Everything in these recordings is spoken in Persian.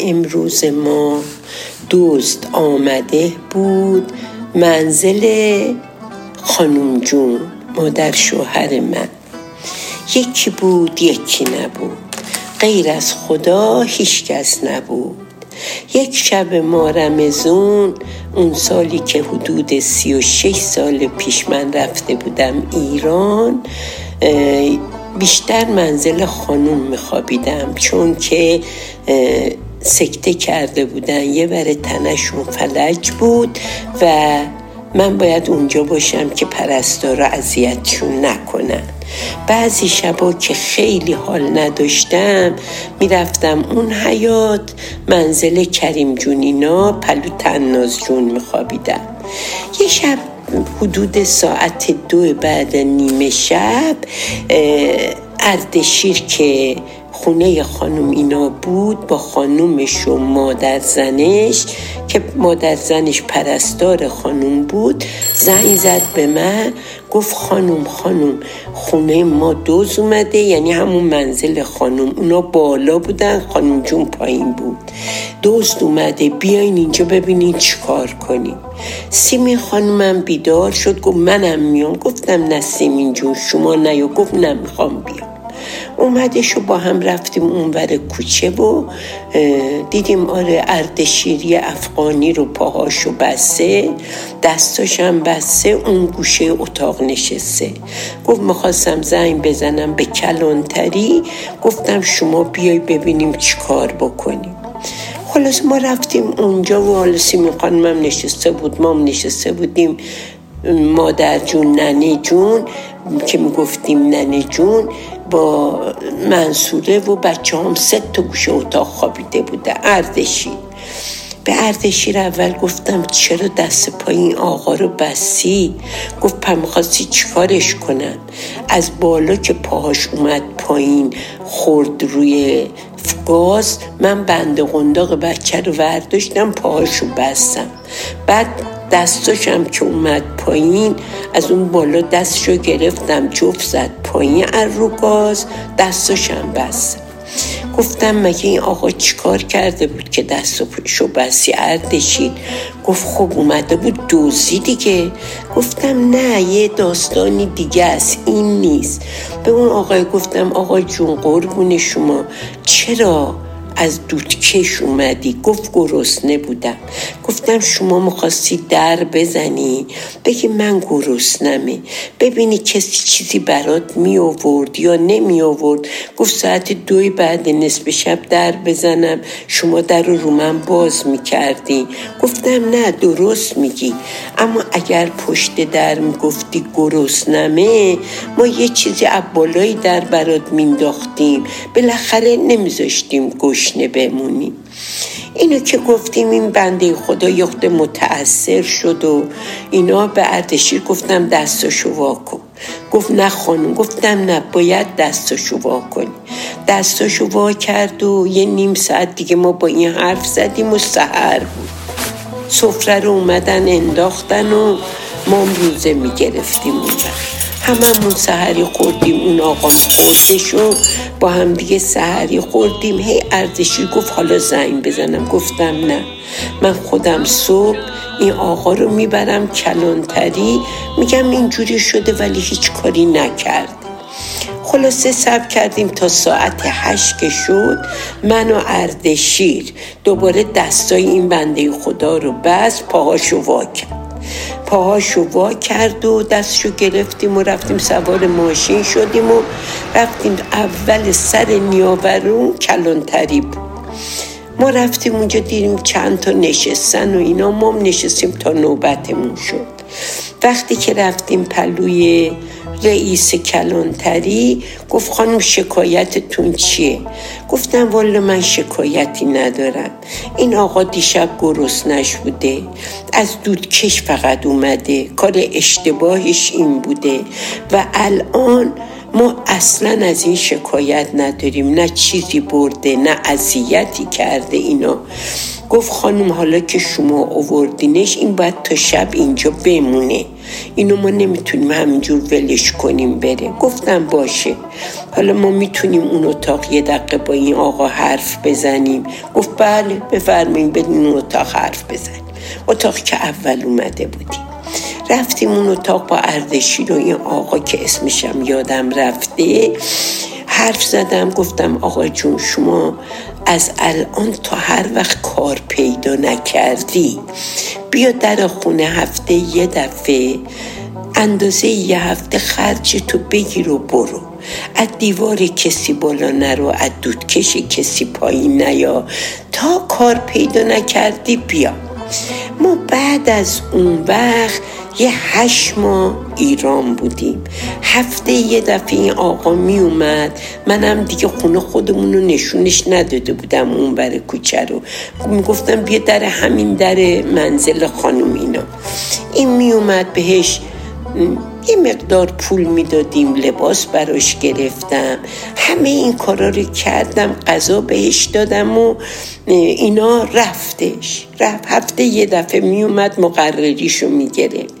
امروز ما دوست آمده بود منزل خانم جون مادر شوهر من. یکی بود یکی نبود. غیر از خدا هیچکس نبود. یک شب ما رمزون اون سالی که حدود سی و شش سال پیش من رفته بودم ایران بیشتر منزل خانوم میخوابیدم. چون که سکته کرده بودن. یه بر تنشون فلج بود و من باید اونجا باشم که پرستارا اذیتشون نکنن. بعضی شبا که خیلی حال نداشتم می‌رفتم اون حیات منزل کریم جونینا پلو تناز جون میخوابیدم. یه شب حدود ساعت دو بعد نیمه شب اردشیر که خونه خانم اینا بود با خانومش و مادر زنش که مادر زنش پرستار خانوم بود. زنگ زد به من گفت خانوم خانوم خونه ما دوز اومده یعنی همون منزل خانوم اونا بالا بودن خانوم جون پایین بود. دوست اومده بیاین اینجا ببینین چیکار کنیم. سیمی خانومم بیدار شد گفت منم میام. گفتم نه سیمین جون شما نیا گفت نمی‌خوام بیام. اومدش و با هم رفتیم اونور کوچه و دیدیم آره اردشیری افغانی رو پاهاشو بسته دستاشم بسته اون گوشه اتاق نشسته. گفت می‌خواستم زنگ بزنم به کلانتری گفتم شما بیای ببینیم چی کار بکنیم. خلاص ما رفتیم اونجا و حالا سیمی خانمم نشسته بود ما نشسته بودیم. مادر جون ننه جون که می‌گفتیم ننه جون با منصوره و بچه هم سه تا گوشه اتاق خوابیده بوده اردشیر به اردشیر اول گفتم چرا دست پای این آقا رو بسی؟ گفت پم خواستی چیکارش کنم از بالا که پاهاش اومد پایین خورد روی گاز من بند قنداق بچه رو ورداشتم پاهاشو بستم. بعد دستاشم که اومد پایین از اون بالا دستشو گرفتم جفت زد پایین از رو گاز دستاشم بستم گفتم مگه این آقا چیکار کرده بود که دستشو بسی اردشید گفت خب اومده بود دوزی دیگه. گفتم نه یه داستانی دیگه است این نیست. به اون آقای گفتم آقا جون قربون شما. چرا؟ از دودکش اومدی. گفت گرسنه بودم. گفتم شما می‌خواستی در بزنی؟ بگی من گرسنمه. ببینی کسی چیزی برات می آورد یا نمی آورد گفت ساعت دوی بعد نصف شب در بزنم. شما در رو من باز می‌کردی. گفتم نه درست میگی. اما اگر پشت در می‌گفتی گرسنمه ما یه چیزی عبالایی در برات مینداختیم بالاخره نمیذاشتیم گشنه بمونیم اینو که گفتیم این بنده خدا یخت متأثر شد و اینا به اردشیر گفتم دستاشو وا کن. گفت نه خانم گفتم نه باید دستاشو وا کنی. دستاشو وا کرد و یه نیم ساعت دیگه ما با این حرف زدیم و سهر بود. سفره رو اومدن انداختن و ما روزه می‌گرفتیم اون هممون سهری خوردیم اون آقا و با هم دیگه سهری خوردیم. هی ارزشی گفت حالا زنگ بزنم. گفتم نه. من خودم صبح این آقا رو می‌برم کلانتری. میگم اینجوری شده ولی هیچ کاری نکرد. خلاصه سب کردیم تا ساعت هشت که شد. من و اردشیر دوباره دستای این بنده خدا رو بس پاهاشو وا پاهاشو وا کرد و دستشو گرفتیم و رفتیم سوار ماشین شدیم و رفتیم اول سر نیاورون کلانتری بود. ما رفتیم اونجا دیدیم چند تا نشستن و اینا. ما نشستیم تا نوبتمون شد. وقتی که رفتیم پلوی رئیس کلانتری گفت خانم شکایتتون چیه؟ گفتم والا من شکایتی ندارم. این آقا دیشب گرسنش بوده از دودکش فقط اومده. کار اشتباهش این بوده. و الان ما اصلا از این شکایت نداریم نه چیزی برده نه اذیتی کرده اینا. گفت خانم حالا که شما آوردینش این باید تا شب اینجا بمونه. اینو ما نمی‌تونیم همینجور ولش کنیم بره. گفتم باشه. حالا ما می‌تونیم اون اتاق یه دقیقه با این آقا حرف بزنیم. گفت بله بفرماییم بدین اون اتاق حرف بزنیم. اتاق که اول اومده بودیم. رفتیم اون اتاق با اردشیر و این آقا که اسمشم یادم رفته حرف زدم گفتم آقا جون شما از الان تا هر وقت کار پیدا نکردی بیا در خونه هفته یه دفعه اندازه یه هفته خرج تو بگیر و برو. از دیوار کسی بالا نرو از دودکش کسی پایین نیا. تا کار پیدا نکردی بیا. ما بعد از اون وقت یه هشت ماه ایران بودیم. هفته یه دفعه این آقا می اومد منم دیگه خونه خودمون رو نشونش نداده بودم اون بر کوچه رو. می‌گفتم بیا در همین در منزل خانم اینا. این می اومد بهش یه مقدار پول می‌دادیم لباس براش گرفتم. همه این کارا رو کردم غذا بهش دادم و اینا رفتش. رفت هفته یه دفعه میومد مقرریشو می‌گرفت.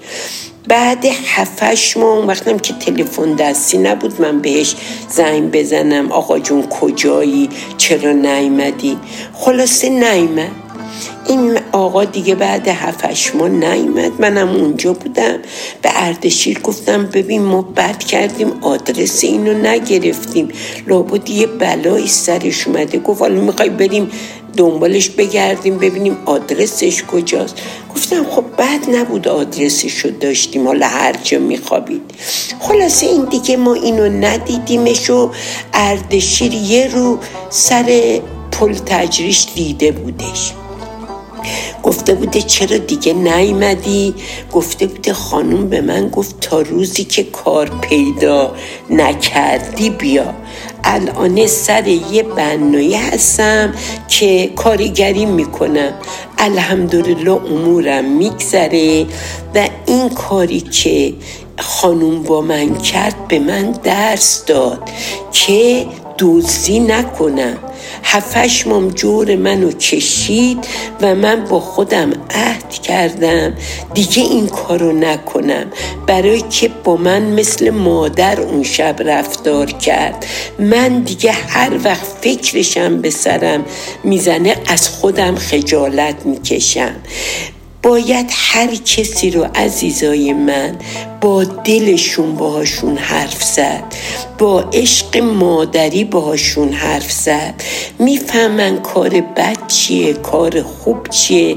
بعد هفتش ماه اون وقتم که تلفن دستی نبود من بهش زنگ بزنم آقا جون کجایی؟ چرا نیمدی خلاصه نیمد این آقا دیگه بعد هفتش ما نیمد منم اونجا بودم. به اردشیر گفتم ببین ما بد کردیم آدرس اینو نگرفتیم. لابد یه بلایی سرش اومده. گفت حالا می‌خوای بریم دنبالش بگردیم ببینیم آدرسش کجاست. گفتم خب بد نبود آدرسش رو داشتیم. حالا هر جا میخوابید. خلاصه این دیگه ما اینو ندیدیمش و اردشیر یه رو سر پل تجریش دیده بودش. گفته بوده چرا دیگه نیمدی گفته بوده خانوم به من گفت تا روزی که کار پیدا نکردی بیا. الان سر یه بنایی هستم که کارگری می‌کنم. الحمدلله امورم میگذره و این کاری که خانوم با من کرد به من درس داد که دوزی نکنم. هفش مام جور منو کشید و من با خودم عهد کردم. دیگه این کارو نکنم. برای که با من مثل مادر اون شب رفتار کرد. من دیگه هر وقت فکرشم به سرم می‌زنه از خودم خجالت می‌کشم. باید هر کسی رو عزیزای من با دلشون باهاشون حرف زد با عشق مادری باهاشون حرف زد. می‌فهمن کار بد چیه کار خوب چیه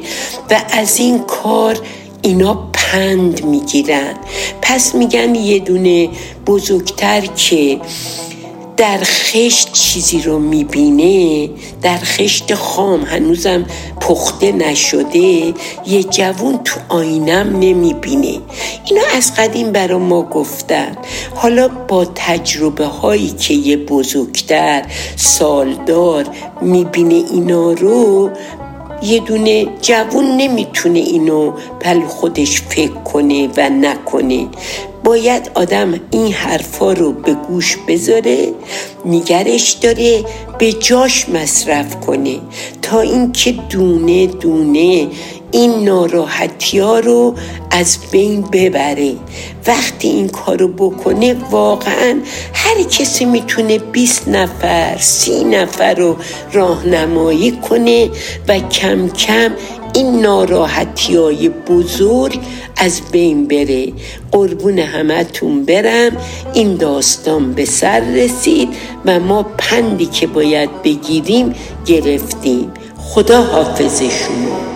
و از این کار اینا پند می‌گیرن. پس میگن یه دونه بزرگتر که در خشت چیزی رو می‌بینه در خشت خام هنوزم پخته نشده یه جوون تو آینم نمی‌بینه. اینا از قدیم برا ما گفتن. حالا با تجربه هایی که یه بزرگتر سالدار می‌بینه اینا رو یه دونه جوون نمی‌تونه اینو پل خودش فکر کنه و نکنه. باید آدم این حرفا رو به گوش بذاره نگرش داره به جاش مصرف کنه تا اینکه دونه دونه این ناراحتی ها رو از بین ببره. وقتی این کارو بکنه واقعا هر کسی می‌تونه 20 نفر سی نفر رو راهنمایی کنه و کم کم این ناراحتی های بزرگ از بین بره. قربون همتون برم. این داستان به سر رسید و ما پندی که باید بگیریم گرفتیم. خدا حافظ شما.